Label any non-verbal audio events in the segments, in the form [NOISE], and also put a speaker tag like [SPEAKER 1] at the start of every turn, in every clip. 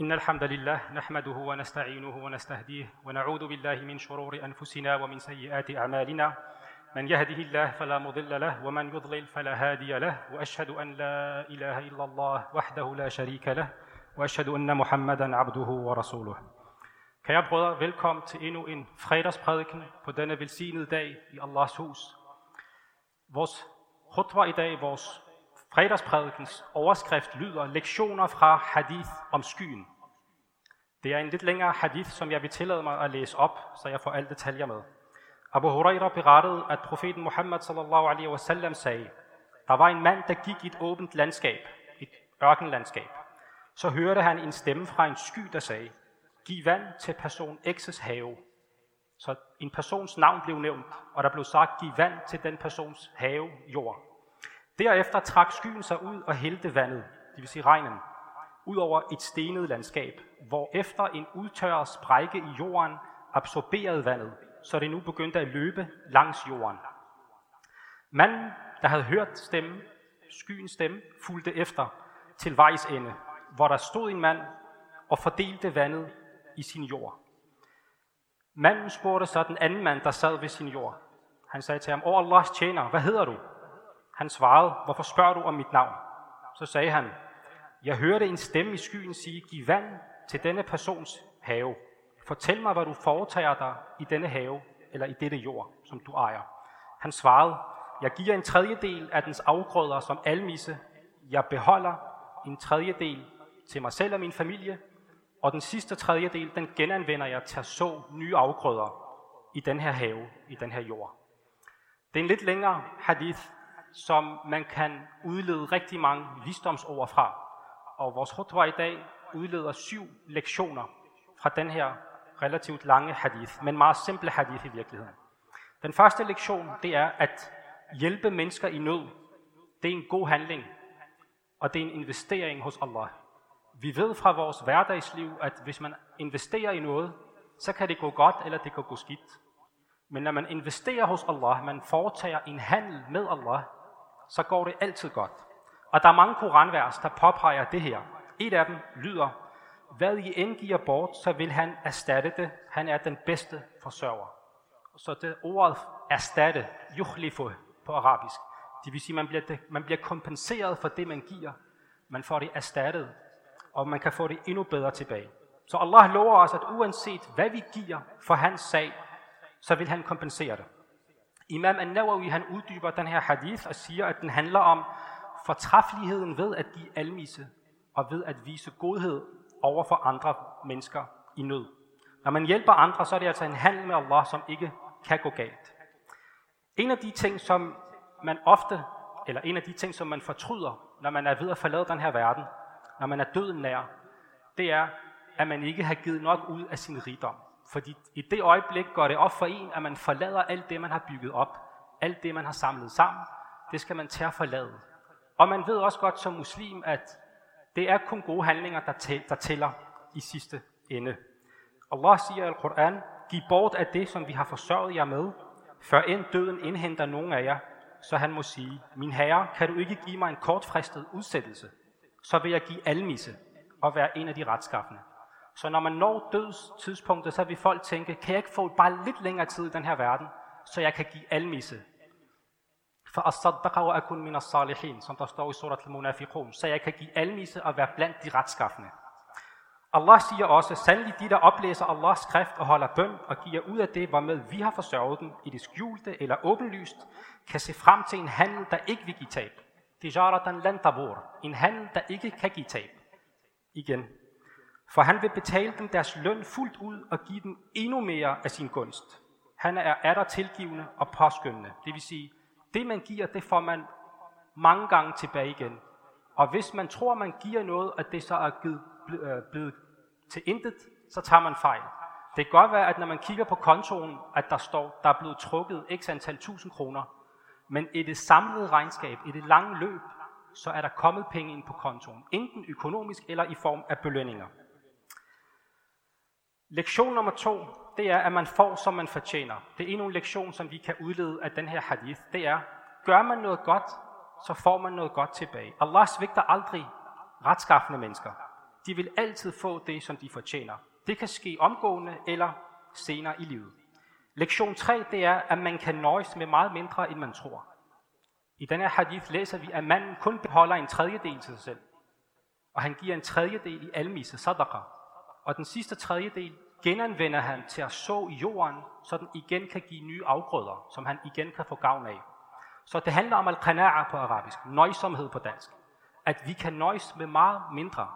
[SPEAKER 1] إن الحمد لله نحمده ونستعينه ونستهديه ونعوذ بالله من شرور أنفسنا ومن سيئات أعمالنا من يهده الله فلا مضل له ومن يضلل فلا هادي له وأشهد أن لا إله إلا الله وحده لا شريك له وأشهد أن محمدا عبده ورسوله Kære brødre, velkommen til endnu en fredagsprædiken på denne velsignede dag i Allahs hus. Vores khutbah i dag, vores fredagsprædikens overskrift lyder lektioner fra hadith om skyen. Det er en lidt længere hadith, som jeg vil tillade mig at læse op, så jeg får alle detaljer med. Abu Huraira berettede, at profeten Muhammad sallallahu alaihi wasallam sagde, der var en mand, der gik i et åbent landskab, et ørkenlandskab. Så hørte han en stemme fra en sky, der sagde, giv vand til person X's have. Så en persons navn blev nævnt, og der blev sagt, giv vand til den persons have, jord. Derefter trak skyen sig ud og hældte vandet, det vil sige regnen, ud over et stenet landskab, hvor efter en udtørret sprække i jorden absorberede vandet, så det nu begyndte at løbe langs jorden. Manden, der havde hørt stemmen, skyens stemme, fulgte efter til vejs ende, hvor der stod en mand og fordelte vandet i sin jord. Manden spurgte så den anden mand, der sad ved sin jord. Han sagde til ham, Åh Allahs tjener, hvad hedder du? Han svarede, hvorfor spørger du om mit navn? Så sagde han, jeg hørte en stemme i skyen sige, giv vand til denne persons have. Fortæl mig, hvad du foretager dig i denne have, eller i dette jord, som du ejer. Han svarede, jeg giver en tredjedel af dens afgrøder som almisse. Jeg beholder en tredjedel til mig selv og min familie, og den sidste tredjedel, den genanvender jeg til at så nye afgrøder i den her have, i den her jord. Det er en lidt længere hadith, som man kan udlede rigtig mange visdomsord fra. Og vores khutbah i dag udleder syv lektioner fra den her relativt lange hadith, men meget simple hadith i virkeligheden. Den første lektion, det er at hjælpe mennesker i nød. Det er en god handling, og det er en investering hos Allah. Vi ved fra vores hverdagsliv, at hvis man investerer i noget, så kan det gå godt, eller det kan gå skidt. Men når man investerer hos Allah, man foretager en handel med Allah, så går det altid godt. Og der er mange koranvers, der påpeger det her. Et af dem lyder, hvad I end giver bort, så vil han erstatte det. Han er den bedste forsørger. Så det ordet erstatte, yuhlifu på arabisk, det vil sige, man bliver, man bliver kompenseret for det, man giver. Man får det erstattet, og man kan få det endnu bedre tilbage. Så Allah lover os, at uanset hvad vi giver for hans sag, så vil han kompensere det. Imam An-Nawawi han uddyber den her hadith og siger, at den handler om fortræffeligheden ved at give almisse og ved at vise godhed over for andre mennesker i nød. Når man hjælper andre, så er det altså en handel med Allah, som ikke kan gå galt. En af de ting, som man ofte, eller en af de ting, som man fortryder, når man er ved at forlade den her verden, når man er døden nær, det er, at man ikke har givet nok ud af sin rigdom. Fordi i det øjeblik går det op for en, at man forlader alt det, man har bygget op. Alt det, man har samlet sammen, det skal man tage at forlade. Og man ved også godt som muslim, at det er kun gode handlinger, der tæller i sidste ende. Allah siger i Al-Quran, giv bort af det, som vi har forsørget jer med, før end døden indhenter nogen af jer, så han må sige, min herre, kan du ikke give mig en kortfristet udsættelse, så vil jeg give almisse og være en af de retskaffende. Så når man når dødstidspunktet, så vil folk tænke, kan jeg ikke få bare lidt længere tid i den her verden, så jeg kan give almisse. For وأكون من الصالحين, som der står i surat al-munafiqun, så jeg kan give almisse og være blandt de retskaffende. Allah siger også, sandelig de, der oplæser Allahs skrift og holder bøn og giver ud af det, hvormed vi har forsørget dem i det skjulte eller åbenlyst, kan se frem til en handel, der ikke vil give tab. Tijaratan lan tabur. En handel, der ikke kan give tab. Igen, for han vil betale dem deres løn fuldt ud og give dem endnu mere af sin gunst. Han er er der tilgivende og påskyndende. Det vil sige, det man giver, det får man mange gange tilbage igen. Og hvis man tror, man giver noget, at det så er givet, øh, blevet til intet, så tager man fejl. Det kan godt være, at når man kigger på kontoen, at der står, der er blevet trukket x antal tusind kroner. Men i det samlede regnskab, i det lange løb, så er der kommet penge ind på kontoen. Enten økonomisk eller i form af belønninger. Lektion nummer to, det er, at man får, som man fortjener. Det er endnu en lektion, som vi kan udlede af den her hadith. Det er, gør man noget godt, så får man noget godt tilbage. Allah svigter aldrig retskaffende mennesker. De vil altid få det, som de fortjener. Det kan ske omgående eller senere i livet. Lektion 3, det er, at man kan nøjes med meget mindre, end man tror. I denne hadith læser vi, at manden kun beholder en tredjedel til sig selv. Og han giver en tredjedel i almisse, sadaqa. Og den sidste tredjedel genanvender han til at så i jorden, så den igen kan give nye afgrøder, som han igen kan få gavn af. Så det handler om al-qana'a på arabisk, nøjsomhed på dansk. At vi kan nøjes med meget mindre.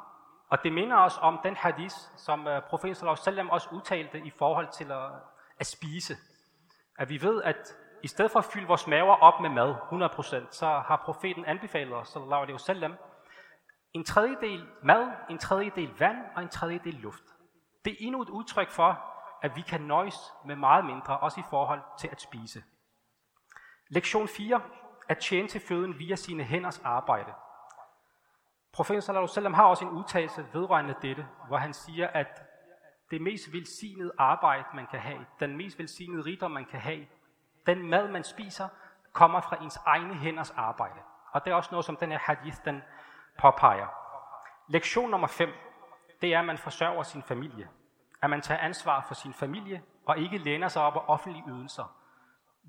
[SPEAKER 1] Og det minder os om den hadith, som uh, profeten sallallahu også udtalte i forhold til at, at spise. At vi ved, at i stedet for at fylde vores maver op med mad, 100%, så har profeten anbefalet os, sallallahu alaihi wasallam, en tredjedel mad, en tredjedel vand og en tredjedel luft. Det er endnu et udtryk for, at vi kan nøjes med meget mindre, også i forhold til at spise. Lektion 4. At tjene til føden via sine hænders arbejde. Profeten sallallahu alaihi har også en udtalelse vedrørende dette, hvor han siger, at det mest velsignede arbejde, man kan have, den mest velsignede rigdom, man kan have, den mad, man spiser, kommer fra ens egne hænders arbejde. Og det er også noget, som den her hadith, den påpeger. Lektion nummer 5, det er, at man forsørger sin familie. At man tager ansvar for sin familie, og ikke læner sig op af offentlige ydelser.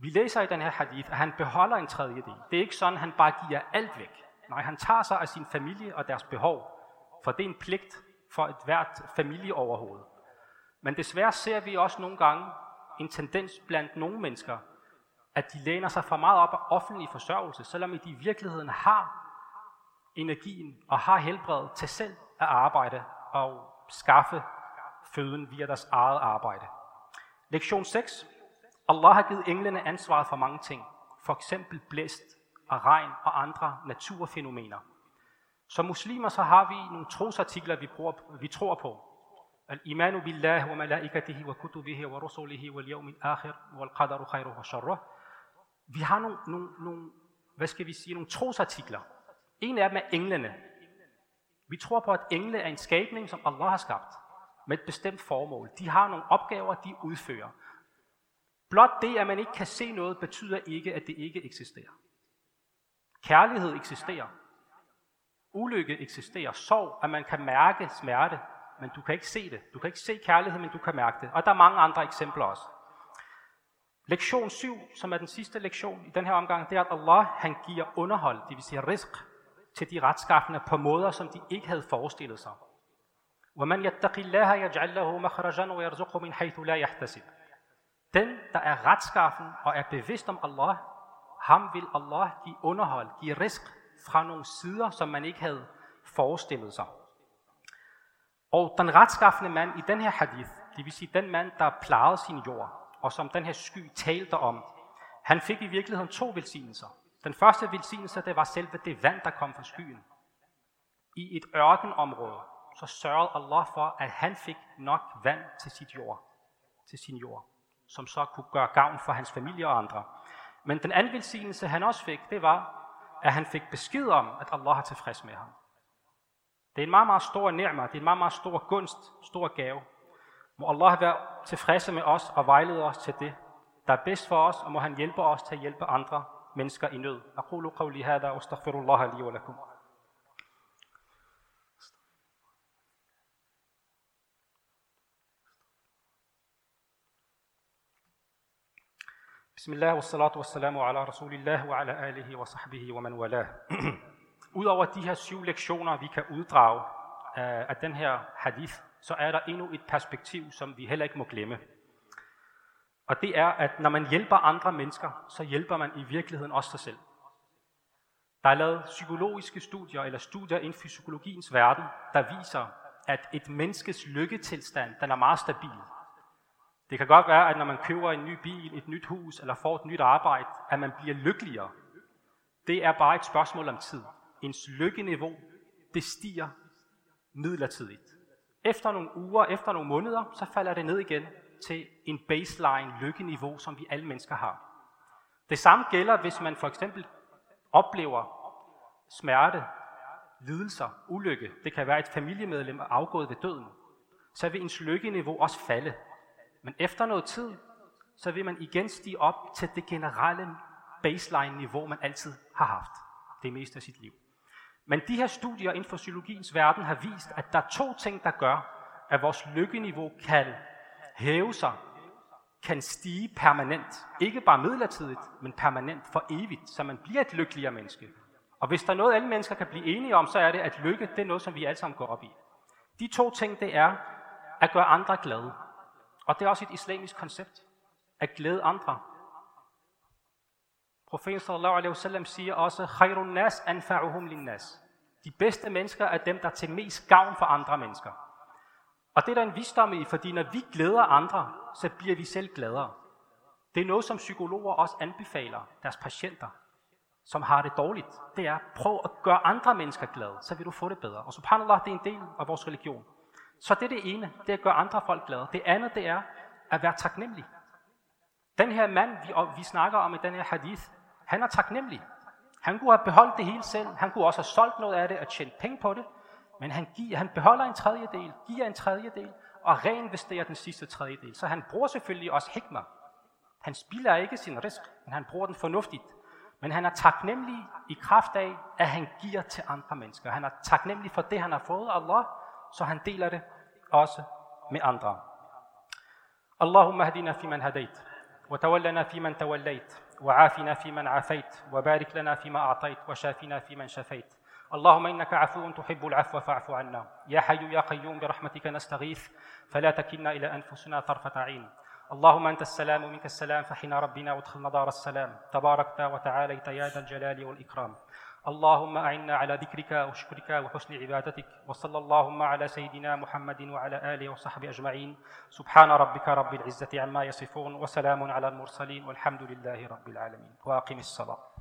[SPEAKER 1] Vi læser i den her hadith, at han beholder en tredjedel. Det er ikke sådan, at han bare giver alt væk. Nej, han tager sig af sin familie og deres behov, for det er en pligt for et hvert familieoverhoved. Men desværre ser vi også nogle gange en tendens blandt nogle mennesker, at de læner sig for meget op af offentlig forsørgelse, selvom de i virkeligheden har energien og har helbredet til selv at arbejde og skaffe føden via deres eget arbejde. Lektion 6. Allah har givet englene ansvaret for mange ting. For eksempel blæst og regn og andre naturfænomener. Som muslimer så har vi nogle trosartikler, vi, bruger, vi tror på. Al-imanu billah wa malaikatihi wa kutubihi wa rusulihi wal yawmil akhir wal qadaru khayruhu wa sharruh. Vi har nogle, nogle, nogle, hvad skal vi sige, nogle trosartikler. En af dem er englene. Vi tror på, at engle er en skabning, som Allah har skabt med et bestemt formål. De har nogle opgaver, de udfører. Blot det, at man ikke kan se noget, betyder ikke, at det ikke eksisterer. Kærlighed eksisterer. Ulykke eksisterer. Sorg, at man kan mærke smerte, men du kan ikke se det. Du kan ikke se kærlighed, men du kan mærke det. Og der er mange andre eksempler også. Lektion 7, som er den sidste lektion i den her omgang, det er, at Allah han giver underhold, det vil sige risk, til de retskaffende på måder, som de ikke havde forestillet sig. وَمَنْ يَتَّقِ اللَّهَ يَجْعَلْ لَهُ مَخْرَجًا وَيَرْزُقْهُ مِنْ حَيْثُ لَا يَحْتَسِبْ Den, der er retskaffen og er bevidst om Allah, ham vil Allah give underhold, give risk fra nogle sider, som man ikke havde forestillet sig. Og den retskaffende mand i den her hadith, det vil sige den mand, der plejede sin jord, og som den her sky talte om, han fik i virkeligheden to velsignelser. Den første velsignelse, det var selve det vand, der kom fra skyen. I et ørkenområde, så sørgede Allah for, at han fik nok vand til sit jord, til sin jord, som så kunne gøre gavn for hans familie og andre. Men den anden velsignelse, han også fik, det var, at han fik besked om, at Allah er tilfreds med ham. Det er en meget, meget stor nærmere, det er en meget, meget stor gunst, stor gave. Må Allah være tilfreds med os og vejlede os til det, der er bedst for os, og må han hjælpe os til at hjælpe andre mennesker i nød. أقول قولي هذا واستغفر الله لي ولكم. بسم الله والصلاة والسلام على رسول الله وعلى آله وصحبه ومن والاه. [CLEARS THROAT] Udover de her syv lektioner, vi kan uddrage af den her hadith, så er der endnu et perspektiv, som vi heller ikke må glemme. Og det er, at når man hjælper andre mennesker, så hjælper man i virkeligheden også sig selv. Der er lavet psykologiske studier, eller studier inden for psykologiens verden, der viser, at et menneskes lykketilstand, den er meget stabil. Det kan godt være, at når man køber en ny bil, et nyt hus eller får et nyt arbejde, at man bliver lykkeligere. Det er bare et spørgsmål om tid. Ens lykkeniveau, det stiger midlertidigt. Efter nogle uger, efter nogle måneder, så falder det ned igen til en baseline lykkeniveau, som vi alle mennesker har. Det samme gælder, hvis man for eksempel oplever smerte, lidelser, ulykke. Det kan være et familiemedlem afgået ved døden. Så vil ens lykkeniveau også falde. Men efter noget tid, så vil man igen stige op til det generelle baseline-niveau, man altid har haft det meste af sit liv. Men de her studier inden for psykologiens verden har vist, at der er to ting, der gør, at vores lykkeniveau kan hæve sig, kan stige permanent. Ikke bare midlertidigt, men permanent for evigt, så man bliver et lykkeligere menneske. Og hvis der er noget, alle mennesker kan blive enige om, så er det, at lykke det er noget, som vi alle sammen går op i. De to ting, det er at gøre andre glade. Og det er også et islamisk koncept. At glæde andre. Profeten sallallahu alaihi wasallam siger også, Khairun nas anfa'uhum linnas. De bedste mennesker er dem, der til mest gavn for andre mennesker. Og det er der en visdom i, fordi når vi glæder andre, så bliver vi selv gladere. Det er noget, som psykologer også anbefaler deres patienter, som har det dårligt. Det er, prøv at gøre andre mennesker glade, så vil du få det bedre. Og subhanallah, det er en del af vores religion. Så det er det ene, det er at gøre andre folk glade. Det andet, det er at være taknemmelig. Den her mand, vi, vi snakker om i den her hadith, han er taknemmelig. Han kunne have beholdt det hele selv. Han kunne også have solgt noget af det og tjent penge på det. Men han, giver, han beholder en tredjedel, giver en tredjedel og reinvesterer den sidste tredjedel. Så han bruger selvfølgelig også hikmer. Han spilder ikke sin risk, men han bruger den fornuftigt. Men han er taknemmelig i kraft af, at han giver til andre mennesker. Han er taknemmelig for det, han har fået af Allah, så han deler det også med andre. Hadina fi man hadait, وتولنا فيمن توليت وعافنا فيمن عافيت وبارك لنا فيما أعطيت وشافنا فيمن شفيت اللهم إنك عفو تحب العفو فاعف عنا يا حي يا قيوم برحمتك نستغيث فلا تكلنا إلى أنفسنا طرفة عين اللهم أنت السلام ومنك السلام فحنا ربنا وادخلنا دار السلام تباركت وتعاليت يا ذا الجلال والإكرام اللهم أعنا على ذكرك وشكرك وحسن عبادتك وصلى اللهم على سيدنا محمد وعلى آله وصحبه أجمعين. سبحان ربك رب العزة عما يصفون وسلام على المرسلين والحمد لله رب العالمين. وأقم الصلاة.